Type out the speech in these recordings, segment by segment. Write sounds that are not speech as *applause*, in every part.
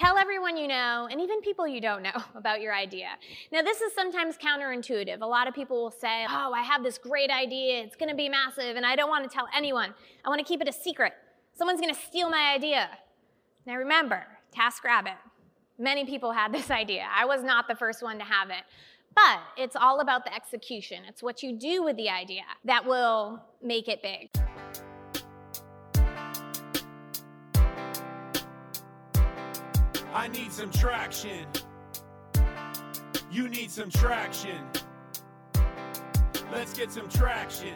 Tell everyone you know, and even people you don't know, *laughs* about your idea. Now, this is sometimes counterintuitive. A lot of people will say, Oh, I have this great idea, it's gonna be massive, and I don't wanna tell anyone. I wanna keep it a secret. Someone's gonna steal my idea. Now, remember, TaskRabbit. Many people had this *laughs* idea. I was not the first one to have it. But it's all about the execution. It's what you do with the idea that will make it big. I need some traction. You need some traction. Let's get some traction.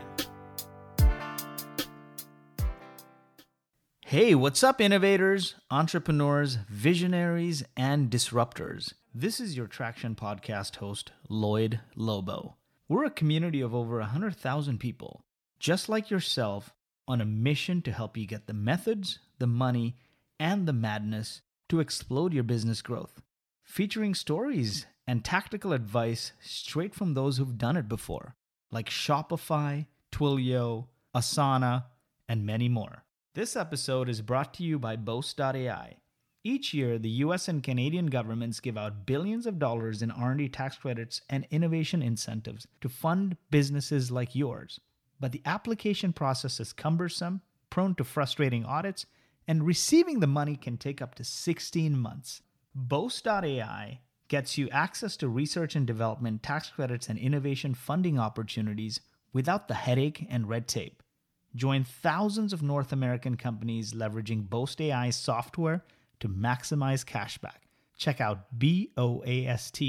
Hey, what's up, innovators, entrepreneurs, visionaries, and disruptors? This is your Traction Podcast host, Lloyed Lobo. We're a community of over 100,000 people, just like yourself, on a mission to help you get the methods, the money, and the madness to explode your business growth. Featuring stories and tactical advice straight from those who've done it before, like Shopify, Twilio, Asana, and many more. This episode is brought to you by Boast.ai. Each year, the US and Canadian governments give out billions of dollars in R&D tax credits and innovation incentives to fund businesses like yours. But the application process is cumbersome, prone to frustrating audits, and receiving the money can take up to 16 months. Boast.ai gets you access to research and development tax credits and innovation funding opportunities without the headache and red tape. Join thousands of North American companies leveraging Boast AI software to maximize cashback. Check out boast.ai.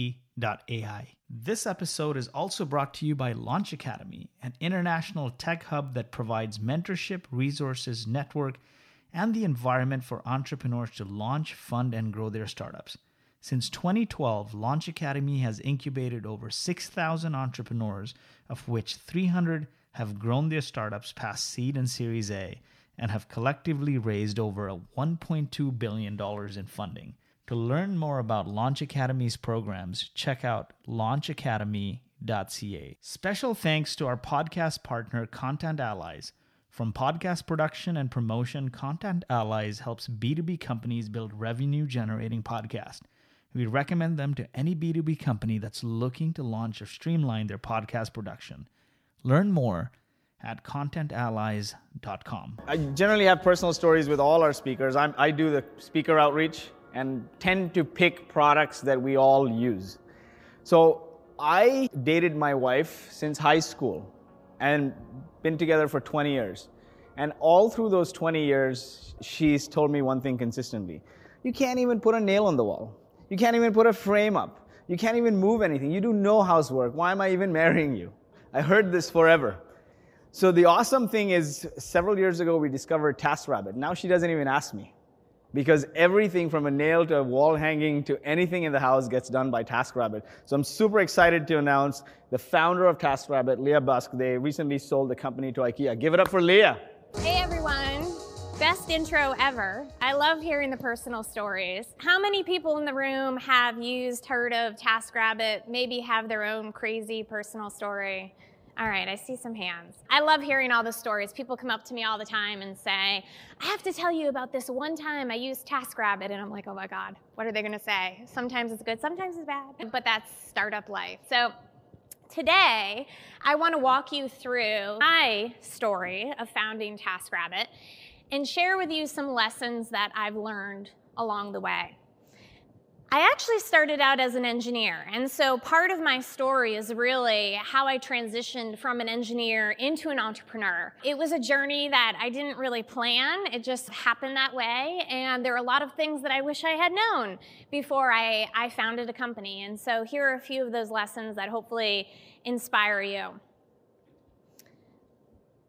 This episode is also brought to you by Launch Academy, an international tech hub that provides mentorship, resources, network, and the environment for entrepreneurs to launch, fund, and grow their startups. Since 2012, Launch Academy has incubated over 6,000 entrepreneurs, of which 300 have grown their startups past seed and Series A and have collectively raised over $1.2 billion in funding. To learn more about Launch Academy's programs, check out launchacademy.ca. Special thanks to our podcast partner, Content Allies. From podcast production and promotion, Content Allies helps B2B companies build revenue generating podcasts. We recommend them to any B2B company that's looking to launch or streamline their podcast production. Learn more at contentallies.com. I generally have personal stories with all our speakers. I'm, i do the speaker outreach and tend to pick products that we all use. So I dated my wife since high school and been together for 20 years. And all through those 20 years, she's told me one thing consistently you can't even put a nail on the wall. You can't even put a frame up. You can't even move anything. You do no housework. Why am I even marrying you? I heard this forever. So the awesome thing is, several years ago, we discovered TaskRabbit. Now she doesn't even ask me because everything from a nail to a wall hanging to anything in the house gets done by TaskRabbit. So I'm super excited to announce the founder of TaskRabbit, Leah Busque. They recently sold the company to IKEA. Give it up for Leah. Hey everyone. Best intro ever. I love hearing the personal stories. How many people in the room have used, heard of TaskRabbit, maybe have their own crazy personal story? All right, I see some hands. I love hearing all the stories. People come up to me all the time and say, I have to tell you about this one time I used TaskRabbit. And I'm like, oh my God, what are they gonna say? Sometimes it's good, sometimes it's bad, but that's startup life. So today, I wanna walk you through my story of founding TaskRabbit and share with you some lessons that I've learned along the way. I actually started out as an engineer, and so part of my story is really how I transitioned from an engineer into an entrepreneur. It was a journey that I didn't really plan, it just happened that way, and there are a lot of things that I wish I had known before I, I founded a company. And so here are a few of those lessons that hopefully inspire you.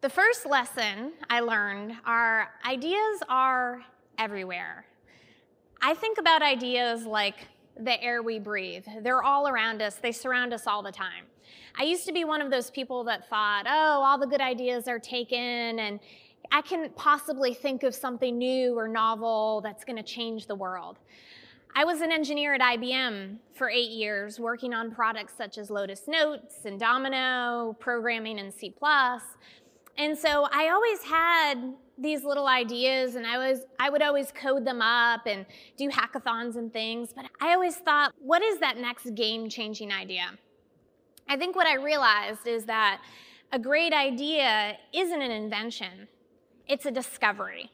The first lesson I learned are ideas are everywhere. I think about ideas like the air we breathe. They're all around us, they surround us all the time. I used to be one of those people that thought, oh, all the good ideas are taken, and I can possibly think of something new or novel that's going to change the world. I was an engineer at IBM for eight years, working on products such as Lotus Notes and Domino, programming in C. And so I always had these little ideas and I was I would always code them up and do hackathons and things, but I always thought, what is that next game-changing idea? I think what I realized is that a great idea isn't an invention. It's a discovery.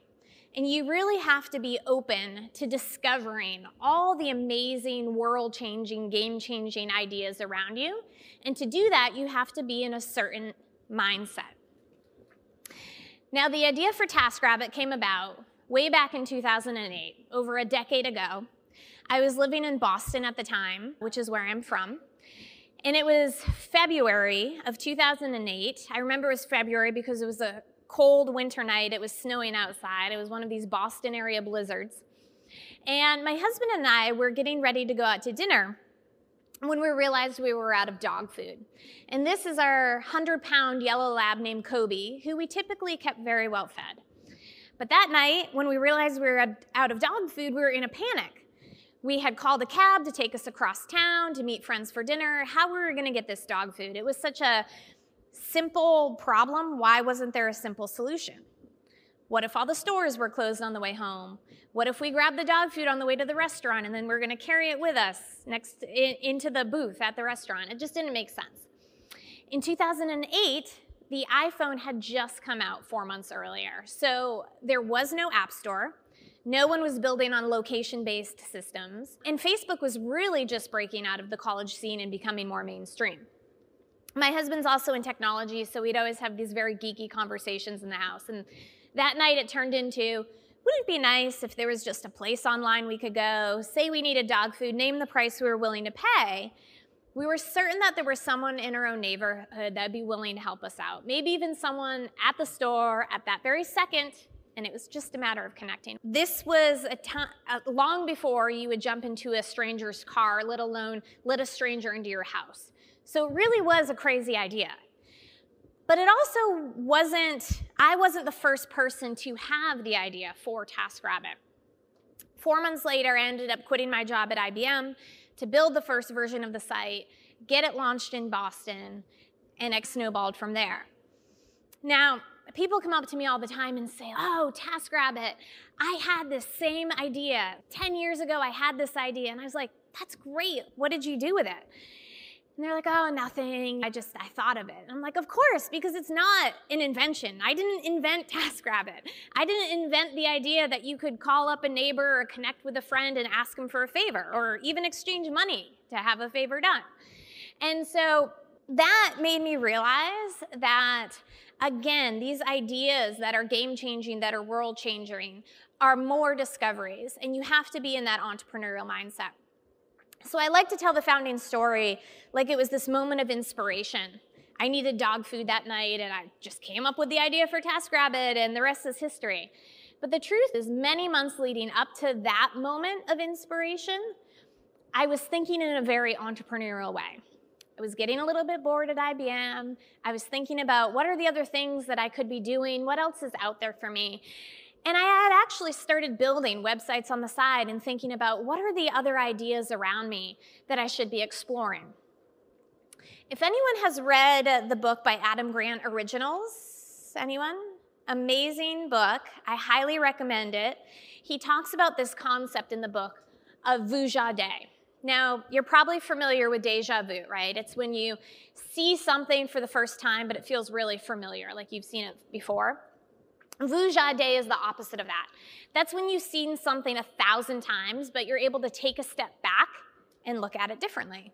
And you really have to be open to discovering all the amazing, world changing, game changing ideas around you. And to do that, you have to be in a certain mindset. Now, the idea for TaskRabbit came about way back in 2008, over a decade ago. I was living in Boston at the time, which is where I'm from. And it was February of 2008. I remember it was February because it was a cold winter night. It was snowing outside. It was one of these Boston area blizzards. And my husband and I were getting ready to go out to dinner when we realized we were out of dog food. And this is our 100 pound yellow lab named Kobe, who we typically kept very well fed. But that night, when we realized we were out of dog food, we were in a panic. We had called a cab to take us across town to meet friends for dinner. How were we to get this dog food? It was such a simple problem. Why wasn't there a simple solution? What if all the stores were closed on the way home? What if we grabbed the dog food on the way to the restaurant and then we're going to carry it with us next in, into the booth at the restaurant? It just didn't make sense. In 2008, the iPhone had just come out four months earlier. So there was no app store. No one was building on location based systems. And Facebook was really just breaking out of the college scene and becoming more mainstream. My husband's also in technology, so we'd always have these very geeky conversations in the house. And that night it turned into wouldn't it be nice if there was just a place online we could go, say we needed dog food, name the price we were willing to pay? We were certain that there was someone in our own neighborhood that would be willing to help us out. Maybe even someone at the store at that very second, and it was just a matter of connecting. This was a time long before you would jump into a stranger's car, let alone let a stranger into your house. So it really was a crazy idea. But it also wasn't, I wasn't the first person to have the idea for TaskRabbit. Four months later, I ended up quitting my job at IBM to build the first version of the site, get it launched in Boston, and it snowballed from there. Now, people come up to me all the time and say, Oh, TaskRabbit, I had this same idea. 10 years ago, I had this idea. And I was like, That's great. What did you do with it? And they're like, oh, nothing. I just, I thought of it. And I'm like, of course, because it's not an invention. I didn't invent *laughs* TaskRabbit. I didn't invent the idea that you could call up a neighbor or connect with a friend and ask them for a favor or even exchange money to have a favor done. And so that made me realize that, again, these ideas that are game changing, that are world changing, are more discoveries. And you have to be in that entrepreneurial mindset. So I like to tell the founding story like it was this moment of inspiration. I needed dog food that night, and I just came up with the idea for TaskRabbit, and the rest is history. But the truth is, many months leading up to that moment of inspiration, I was thinking in a very entrepreneurial way. I was getting a little bit bored at IBM. I was thinking about what are the other things that I could be doing? What else is out there for me? And I had actually started building websites on the side and thinking about what are the other ideas around me that I should be exploring. If anyone has read the book by Adam Grant, Originals, anyone? Amazing book. I highly recommend it. He talks about this concept in the book of vuja vujade. Now, you're probably familiar with deja vu, right? It's when you see something for the first time, but it feels really familiar, like you've seen it before. Vuja de is the opposite of that. That's when you've seen something a thousand times, but you're able to take a step back and look at it differently.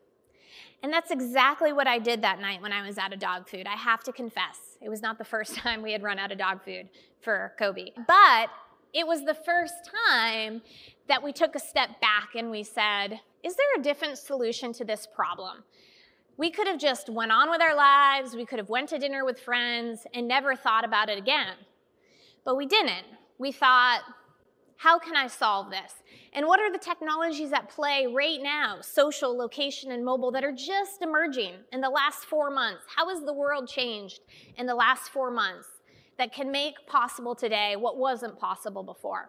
And that's exactly what I did that night when I was out of dog food. I have to confess, it was not the first *laughs* time we had run out of dog food for Kobe, but it was the first time that we took a step back and we said, is there a different solution to this problem? We could have just went on with our lives, we could have went to dinner with friends and never thought about it again. But we didn't. We thought, how can I solve this? And what are the technologies at play right now, social, location, and mobile, that are just emerging in the last four months? How has the world changed in the last four months that can make possible today what wasn't possible before?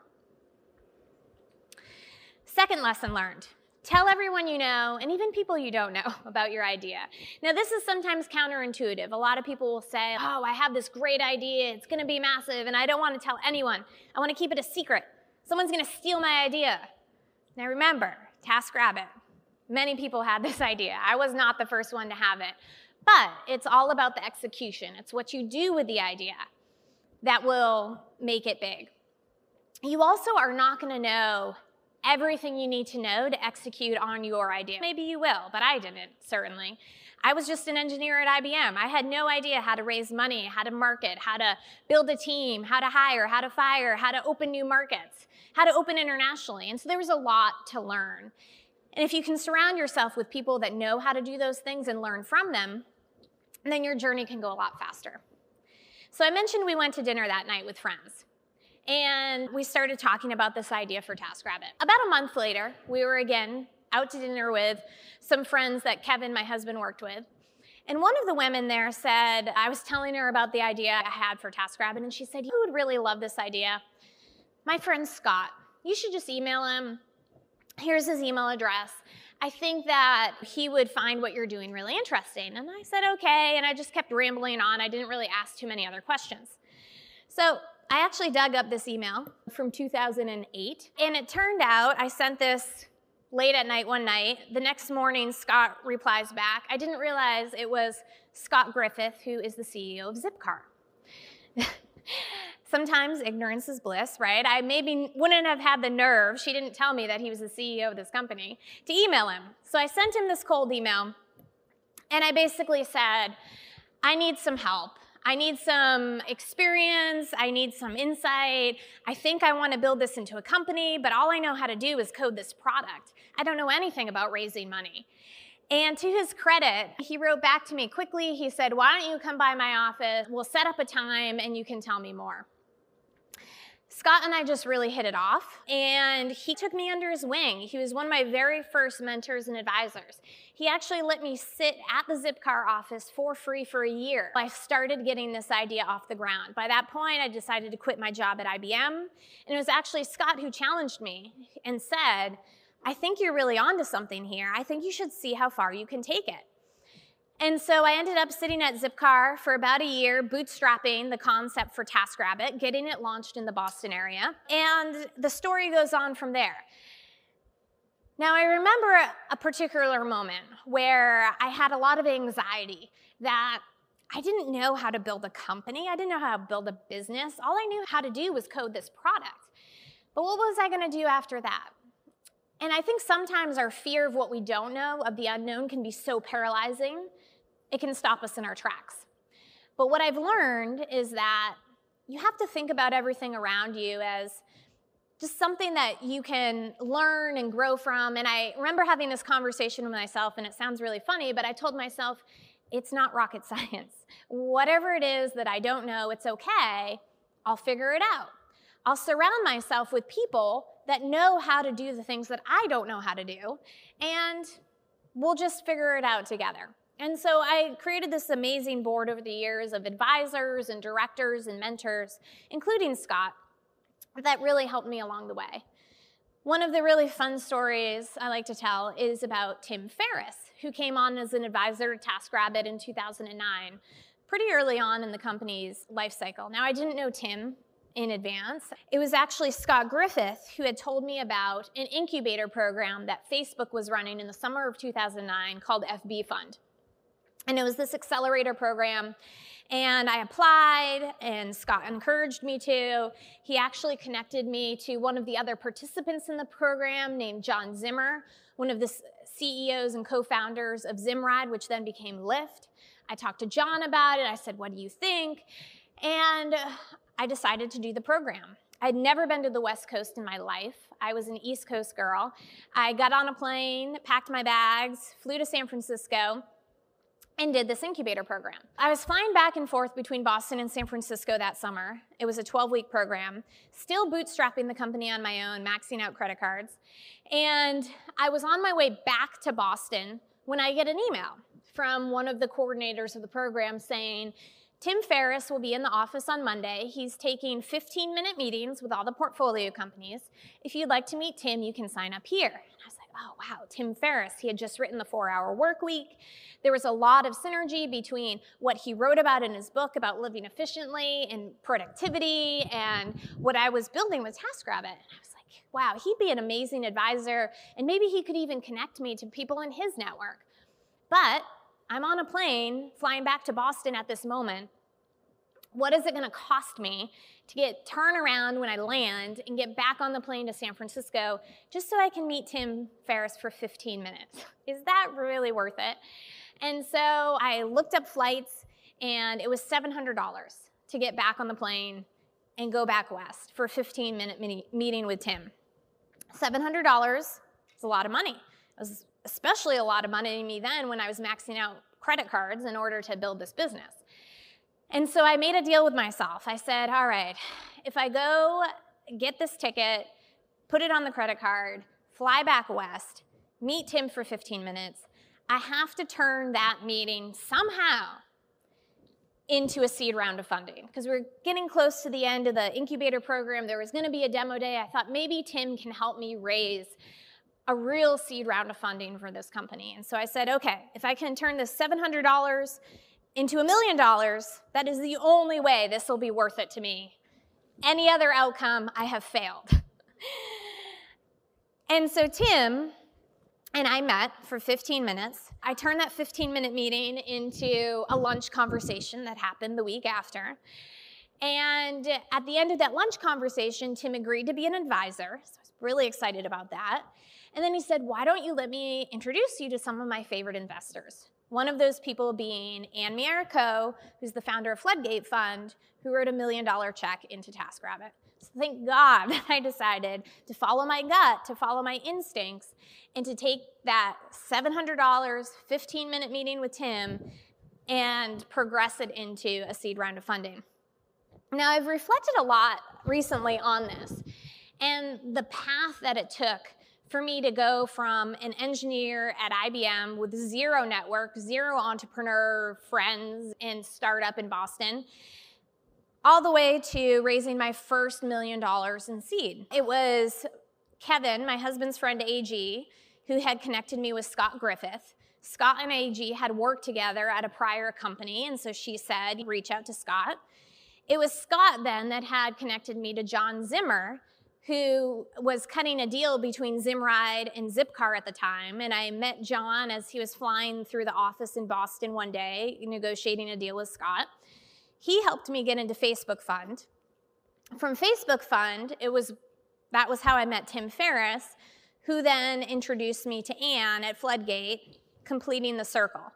Second lesson learned Tell everyone you know, and even people you don't know, *laughs* about your idea. Now, this is sometimes counterintuitive. A lot of people will say, Oh, I have this great idea, it's gonna be massive, and I don't wanna tell anyone. I wanna keep it a secret. Someone's gonna steal my idea. Now, remember, TaskRabbit. Many people had this *laughs* idea. I was not the first one to have it. But it's all about the execution, it's what you do with the idea that will make it big. You also are not gonna know everything you need to know to execute on your idea. Maybe you will, but I didn't, certainly. I was just an engineer at IBM. I had no idea how to raise money, how to market, how to build a team, how to hire, how to fire, how to open new markets, how to open internationally. And so there was a lot to learn. And if you can surround yourself with people that know how to do those things and learn from them, then your journey can go a lot faster. So I mentioned we went to dinner that night with friends and we started talking about this idea for TaskRabbit. About a month later, we were again out to dinner with some friends that Kevin, my husband, worked with. And one of the women there said, I was telling her about the idea I had for TaskRabbit, and she said, You would really love this idea. My friend Scott, you should just email him. Here's his email address. I think that he would find what you're doing really interesting. And I said, okay. And I just kept rambling on. I didn't really ask too many other questions. So I actually dug up this email from 2008, and it turned out I sent this late at night one night. The next morning, Scott replies back. I didn't realize it was Scott Griffith, who is the CEO of Zipcar. *laughs* Sometimes ignorance is bliss, right? I maybe wouldn't have had the nerve, she didn't tell me that he was the CEO of this company, to email him. So I sent him this cold email, and I basically said, I need some help. I need some experience. I need some insight. I think I want to build this into a company, but all I know how to do is code this product. I don't know anything about raising money. And to his credit, he wrote back to me quickly. He said, Why don't you come by my office? We'll set up a time and you can tell me more. Scott and I just really hit it off, and he took me under his wing. He was one of my very first mentors and advisors. He actually let me sit at the Zipcar office for free for a year. I started getting this idea off the ground. By that point, I decided to quit my job at IBM, and it was actually Scott who challenged me and said, I think you're really onto something here. I think you should see how far you can take it. And so I ended up sitting at Zipcar for about a year, bootstrapping the concept for TaskRabbit, getting it launched in the Boston area. And the story goes on from there. Now, I remember a particular moment where I had a lot of anxiety that I didn't know how to build a company. I didn't know how to build a business. All I knew how to do was code this product. But what was I going to do after that? And I think sometimes our fear of what we don't know, of the unknown, can be so paralyzing it can stop us in our tracks. But what I've learned is that you have to think about everything around you as just something that you can learn and grow from. And I remember having this conversation with myself, and it sounds really funny, but I told myself, it's not rocket *laughs* science. Whatever it is that I don't know, it's okay. I'll figure it out. I'll surround myself with people that know how to do the things that I don't know how to do, and we'll just figure it out together. And so I created this amazing board over the years of advisors and directors and mentors, including Scott, that really helped me along the way. One of the really fun stories I like to tell is about Tim Ferriss, who came on as an advisor to TaskRabbit in 2009, pretty early on in the company's life cycle. Now, I didn't know Tim in advance. It was actually Scott Griffith who had told me about an incubator program that Facebook was running in the summer of 2009 called FB Fund. And it was this accelerator program. And I applied, and Scott encouraged me to. He actually connected me to one of the other participants in the program named John Zimmer, one of the CEOs and co founders of Zimride, which then became Lyft. I talked to John about it. I said, What do you think? And I decided to do the program. I'd never been to the West Coast in my life. I was an East Coast girl. I got on a plane, packed my bags, flew to San Francisco and did this incubator program. I was flying back and forth between Boston and San Francisco that summer. It was a 12 week program, still bootstrapping the company on my own, maxing out credit cards. And I was on my way back to Boston when I get an email from one of the coordinators of the program saying, Tim Ferriss will be in the office on Monday. He's taking 15 minute meetings with all the portfolio companies. If you'd like to meet Tim, you can sign up here. Oh, wow, Tim Ferriss, he had just written The Four Hour Work Week. There was a lot of synergy between what he wrote about in his book about living efficiently and productivity and what I was building with TaskRabbit. And I was like, wow, he'd be an amazing advisor, and maybe he could even connect me to people in his network. But I'm on a plane flying back to Boston at this moment. What is it going to cost me to get turn around when I land and get back on the plane to San Francisco just so I can meet Tim Ferriss for 15 minutes? *laughs* Is that really worth it? And so I looked up flights and it was $700 to get back on the plane and go back west for a 15 minute meeting with Tim. $700 is a lot of money. It was especially a lot of money to me then when I was maxing out credit cards in order to build this business. And so I made a deal with myself. I said, all right, if I go get this ticket, put it on the credit card, fly back west, meet Tim for 15 minutes, I have to turn that meeting somehow into a seed round of funding because we're getting close to the end of the incubator program. There was going to be a demo day. I thought maybe Tim can help me raise a real seed round of funding for this company. And so I said, okay, if I can turn this $700 into a million dollars, that is the only way this will be worth it to me. Any other outcome, I have failed. *laughs* and so Tim and I met for 15 minutes. I turned that 15 minute meeting into a lunch conversation that happened the week after. And at the end of that lunch conversation, Tim agreed to be an advisor. So I was really excited about that. And then he said, Why don't you let me introduce you to some of my favorite investors? One of those people being Ann Miura-Ko, who's the founder of Floodgate Fund, who wrote a million dollar check into TaskRabbit. So thank God *laughs* that I decided to follow my gut, to follow my instincts, and to take that $700, 15 minute meeting with Tim and progress it into a seed round of funding. Now, I've reflected a lot recently on this and the path that it took for me to go from an engineer at IBM with zero network, zero entrepreneur friends and startup in Boston, all the way to raising my first million dollars in seed. It was Kevin, my husband's friend AG, who had connected me with Scott Griffith. Scott and AG had worked together at a prior company, and so she said, reach out to Scott. It was Scott then that had connected me to John Zimmer, who was cutting a deal between Zimride and Zipcar at the time. And I met John as he was flying through the office in Boston one day, negotiating a deal with Scott. He helped me get into Facebook Fund. From Facebook Fund, it was that was how I met Tim Ferriss, who then introduced me to Ann at Floodgate, completing the circle.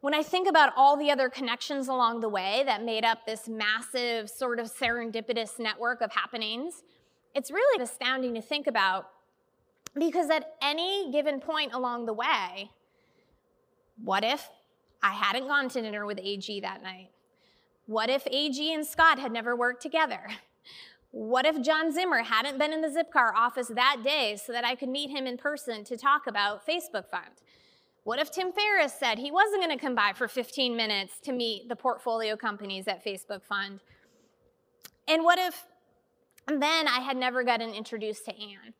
When I think about all the other connections along the way that made up this massive sort of serendipitous network of happenings, it's really astounding to think about because at any given point along the way, what if I hadn't gone to dinner with AG that night? What if AG and Scott had never worked together? What if John Zimmer hadn't been in the Zipcar office that day so that I could meet him in person to talk about Facebook Fund? What if Tim Ferriss said he wasn't going to come by for 15 minutes to meet the portfolio companies at Facebook Fund? And what if and then I had never gotten introduced to Ann.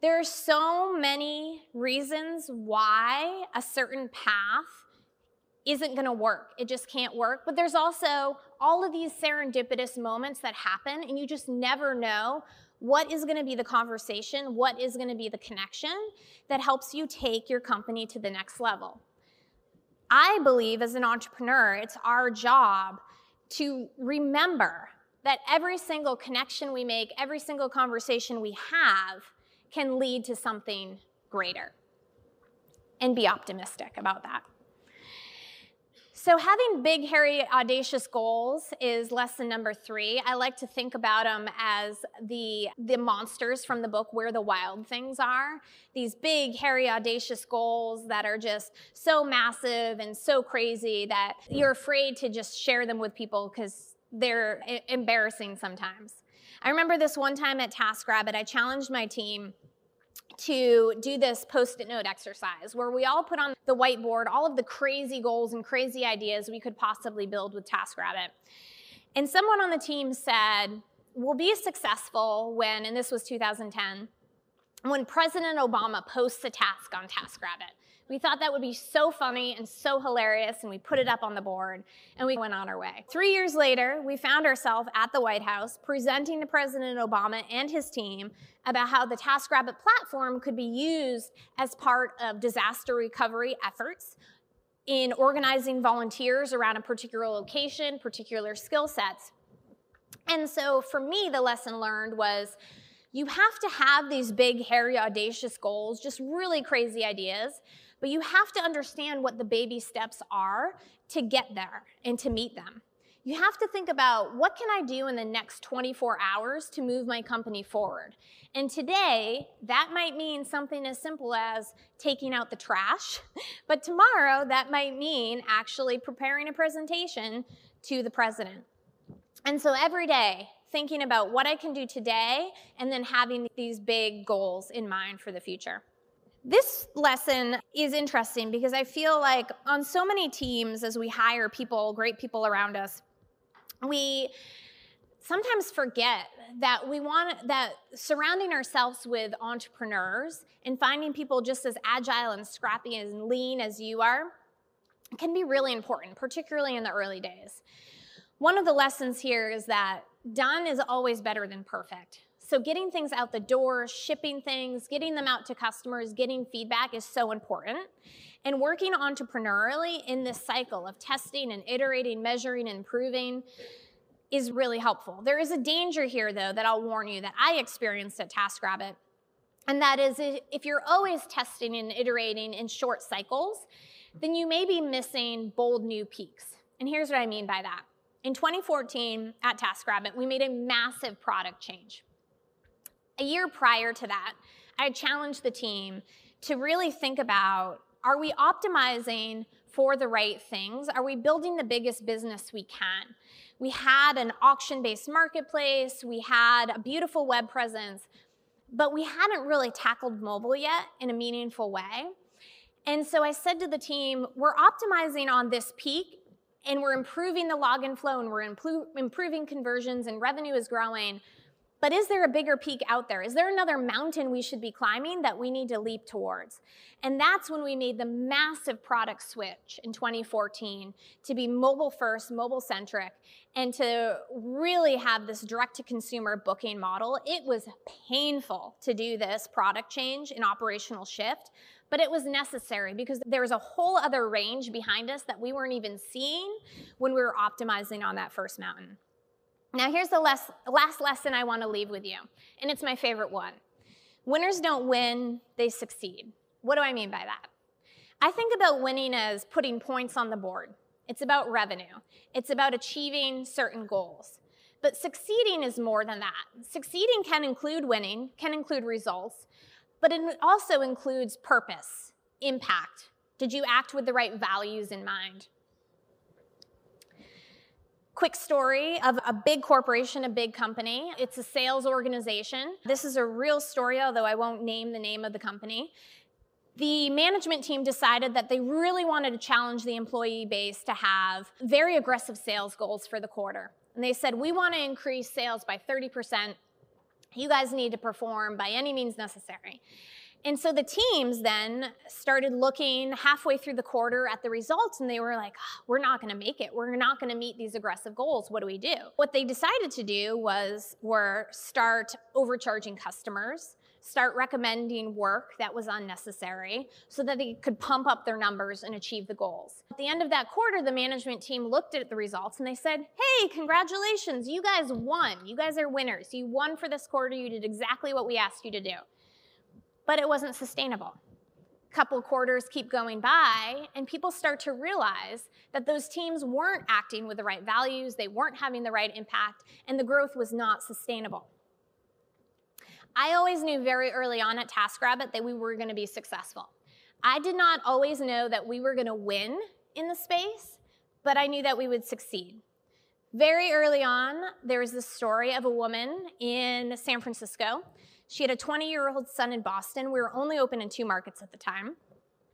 There are so many reasons why a certain path isn't going to work. It just can't work. But there's also all of these serendipitous moments that happen, and you just never know what is going to be the conversation, what is going to be the connection that helps you take your company to the next level. I believe as an entrepreneur, it's our job to remember that every single connection we make, every single conversation we have can lead to something greater. And be optimistic about that. So, having big, hairy, audacious goals is lesson number three. I like to think about them as the, the monsters from the book Where the Wild Things Are. These big, hairy, audacious goals that are just so massive and so crazy that you're afraid to just share them with people because they're embarrassing sometimes. I remember this one time at TaskRabbit, I challenged my team to do this post-it note exercise where we all put on the whiteboard all of the crazy goals and crazy ideas we could possibly build with TaskRabbit. And someone on the team said, we'll be successful when, and this was 2010, when President Obama posts a task on TaskRabbit. We thought that would be so funny and so hilarious, and we put it up on the board and we went on our way. Three years later, we found ourselves at the White House presenting to President Obama and his team about how the TaskRabbit platform could be used as part of disaster recovery efforts in organizing volunteers around a particular location, particular skill sets. And so for me, the lesson learned was you have to have these big, hairy, audacious goals, just really crazy ideas, but you have to understand what the baby steps are to get there and to meet them. You have to think about what can I do in the next 24 hours to move my company forward. And today, that might mean something as simple as taking out the trash, *laughs* but tomorrow that might mean actually preparing a presentation to the president. And so every day, thinking about what I can do today and then having these big goals in mind for the future. This lesson is interesting because I feel like on so many teams, as we hire people, great people around us, we sometimes forget that we want that surrounding ourselves with entrepreneurs and finding people just as agile and scrappy and lean as you are can be really important, particularly in the early days. One of the lessons here is that done is always better than perfect. So, getting things out the door, shipping things, getting them out to customers, getting feedback is so important. And working entrepreneurially in this cycle of testing and iterating, measuring, and improving is really helpful. There is a danger here, though, that I'll warn you that I experienced at TaskRabbit. And that is if you're always testing and iterating in short cycles, then you may be missing bold new peaks. And here's what I mean by that. In 2014 at TaskRabbit, we made a massive product change. A year prior to that, I challenged the team to really think about are we optimizing for the right things? Are we building the biggest business we can? We had an auction based marketplace, we had a beautiful web presence, but we hadn't really tackled mobile yet in a meaningful way. And so I said to the team, we're optimizing on this peak and we're improving the login flow and we're improving conversions and revenue is growing. But is there a bigger peak out there? Is there another mountain we should be climbing that we need to leap towards? And that's when we made the massive product switch in 2014 to be mobile first, mobile centric, and to really have this direct to consumer booking model. It was painful to do this product change and operational shift, but it was necessary because there was a whole other range behind us that we weren't even seeing when we were optimizing on that first mountain. Now, here's the last, lesson I want to leave with you, and it's my favorite one. Winners don't win, they succeed. What do I mean by that? I think about winning as putting points on the board. It's about revenue, it's about achieving certain goals. But succeeding is more than that. Succeeding can include winning, can include results, but it also includes purpose, impact. Did you act with the right values in mind? Quick story of a big corporation, a big company. It's a sales organization. This is a real story, although I won't name the name of the company. The management team decided that they really wanted to challenge the employee base to have very aggressive sales goals for the quarter. And they said, We want to increase sales by 30%. You guys need to perform by any means necessary. And so the teams then started looking halfway through the quarter at the results and they were like, oh, we're not going to make it. We're not going to meet these aggressive goals. What do we do? What they decided to do was were start overcharging customers, start recommending work that was unnecessary so that they could pump up their numbers and achieve the goals. At the end of that quarter, the management team looked at the results and they said, "Hey, congratulations. You guys won. You guys are winners. You won for this quarter. You did exactly what we asked you to do." But it wasn't sustainable. A couple quarters keep going by, and people start to realize that those teams weren't acting with the right values, they weren't having the right impact, and the growth was not sustainable. I always knew very early on at TaskRabbit that we were going to be successful. I did not always know that we were going to win in the space, but I knew that we would succeed. Very early on, there was this story of a woman in San Francisco she had a 20 year old son in Boston. We were only open in two markets at the time.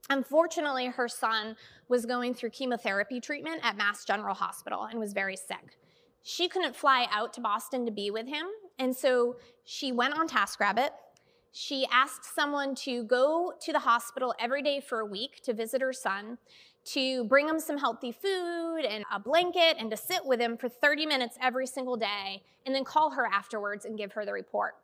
Unfortunately, her son was going through chemotherapy treatment at Mass General Hospital and was very sick. She couldn't fly out to Boston to be with him, and so she went on TaskRabbit. She asked someone to go to the hospital every day for a week to visit her son, to bring him some healthy food and a blanket, and to sit with him for 30 minutes every single day, and then call her afterwards and give her the report.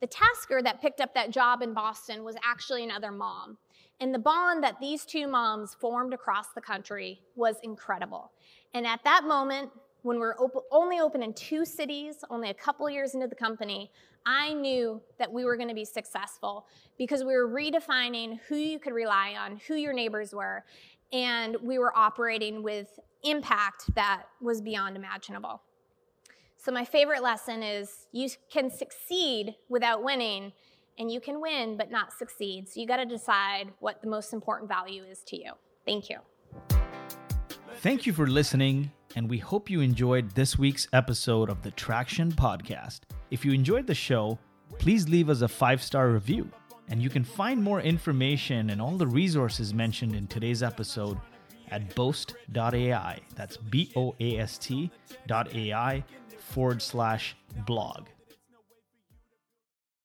The tasker that picked up that job in Boston was actually another mom. And the bond that these two moms formed across the country was incredible. And at that moment, when we're op- only open in two cities, only a couple years into the company, I knew that we were going to be successful because we were redefining who you could rely on, who your neighbors were, and we were operating with impact that was beyond imaginable. So, my favorite lesson is you can succeed without winning, and you can win but not succeed. So, you got to decide what the most important value is to you. Thank you. Thank you for listening, and we hope you enjoyed this week's episode of the Traction Podcast. If you enjoyed the show, please leave us a five star review. And you can find more information and all the resources mentioned in today's episode at boast.ai. That's B O A S T dot AI forward slash blog.